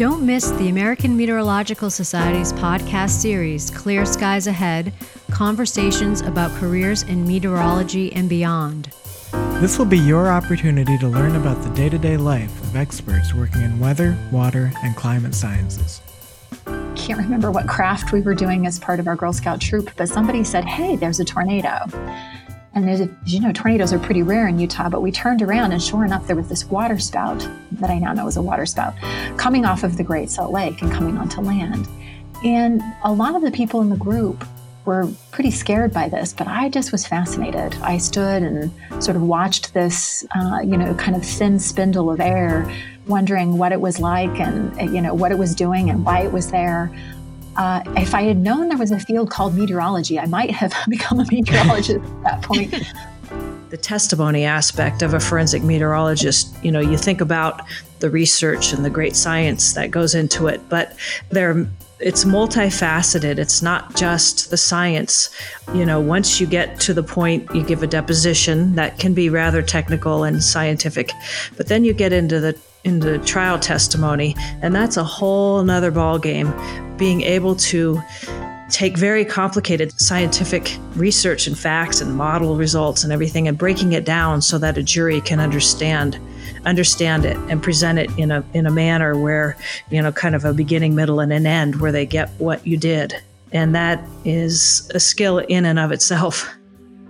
Don't miss the American Meteorological Society's podcast series, Clear Skies Ahead Conversations about Careers in Meteorology and Beyond. This will be your opportunity to learn about the day to day life of experts working in weather, water, and climate sciences. Can't remember what craft we were doing as part of our Girl Scout troop, but somebody said, Hey, there's a tornado. And as you know, tornadoes are pretty rare in Utah, but we turned around and sure enough, there was this water spout that I now know is a waterspout, coming off of the Great Salt Lake and coming onto land. And a lot of the people in the group were pretty scared by this, but I just was fascinated. I stood and sort of watched this, uh, you know, kind of thin spindle of air, wondering what it was like and, you know, what it was doing and why it was there. Uh, if I had known there was a field called meteorology, I might have become a meteorologist at that point. The testimony aspect of a forensic meteorologist, you know, you think about the research and the great science that goes into it, but there it's multifaceted. It's not just the science. You know, once you get to the point you give a deposition that can be rather technical and scientific, but then you get into the into trial testimony, and that's a whole nother ball game. Being able to take very complicated scientific research and facts and model results and everything and breaking it down so that a jury can understand understand it and present it in a in a manner where you know kind of a beginning middle and an end where they get what you did and that is a skill in and of itself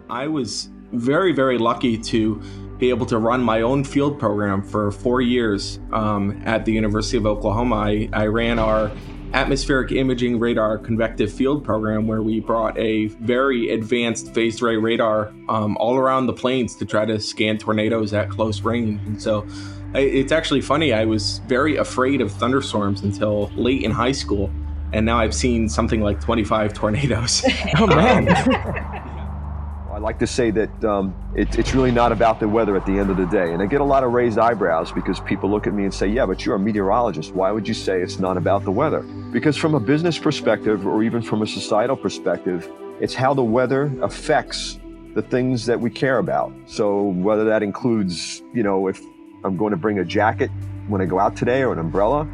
i was very very lucky to be able to run my own field program for four years um, at the University of Oklahoma. I, I ran our atmospheric imaging radar convective field program where we brought a very advanced phased array radar um, all around the plains to try to scan tornadoes at close range. And so it's actually funny, I was very afraid of thunderstorms until late in high school. And now I've seen something like 25 tornadoes. oh, man. I like to say that um, it, it's really not about the weather at the end of the day. And I get a lot of raised eyebrows because people look at me and say, Yeah, but you're a meteorologist. Why would you say it's not about the weather? Because from a business perspective or even from a societal perspective, it's how the weather affects the things that we care about. So whether that includes, you know, if I'm going to bring a jacket when I go out today or an umbrella,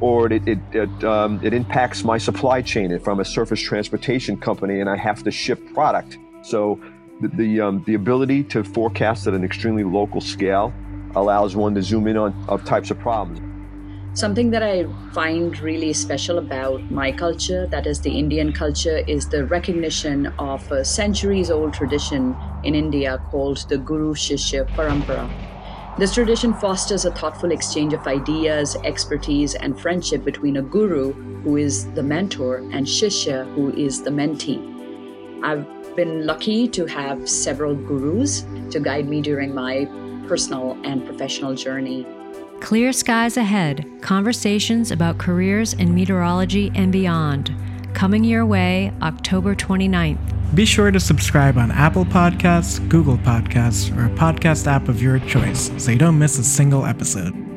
or it, it, it, um, it impacts my supply chain if I'm a surface transportation company and I have to ship product. So the the, um, the ability to forecast at an extremely local scale allows one to zoom in on of types of problems. Something that I find really special about my culture, that is the Indian culture, is the recognition of a centuries old tradition in India called the Guru Shishya Parampara. This tradition fosters a thoughtful exchange of ideas, expertise, and friendship between a guru, who is the mentor, and Shishya, who is the mentee. I've been lucky to have several gurus to guide me during my personal and professional journey. Clear Skies Ahead Conversations about Careers in Meteorology and Beyond. Coming your way October 29th. Be sure to subscribe on Apple Podcasts, Google Podcasts, or a podcast app of your choice so you don't miss a single episode.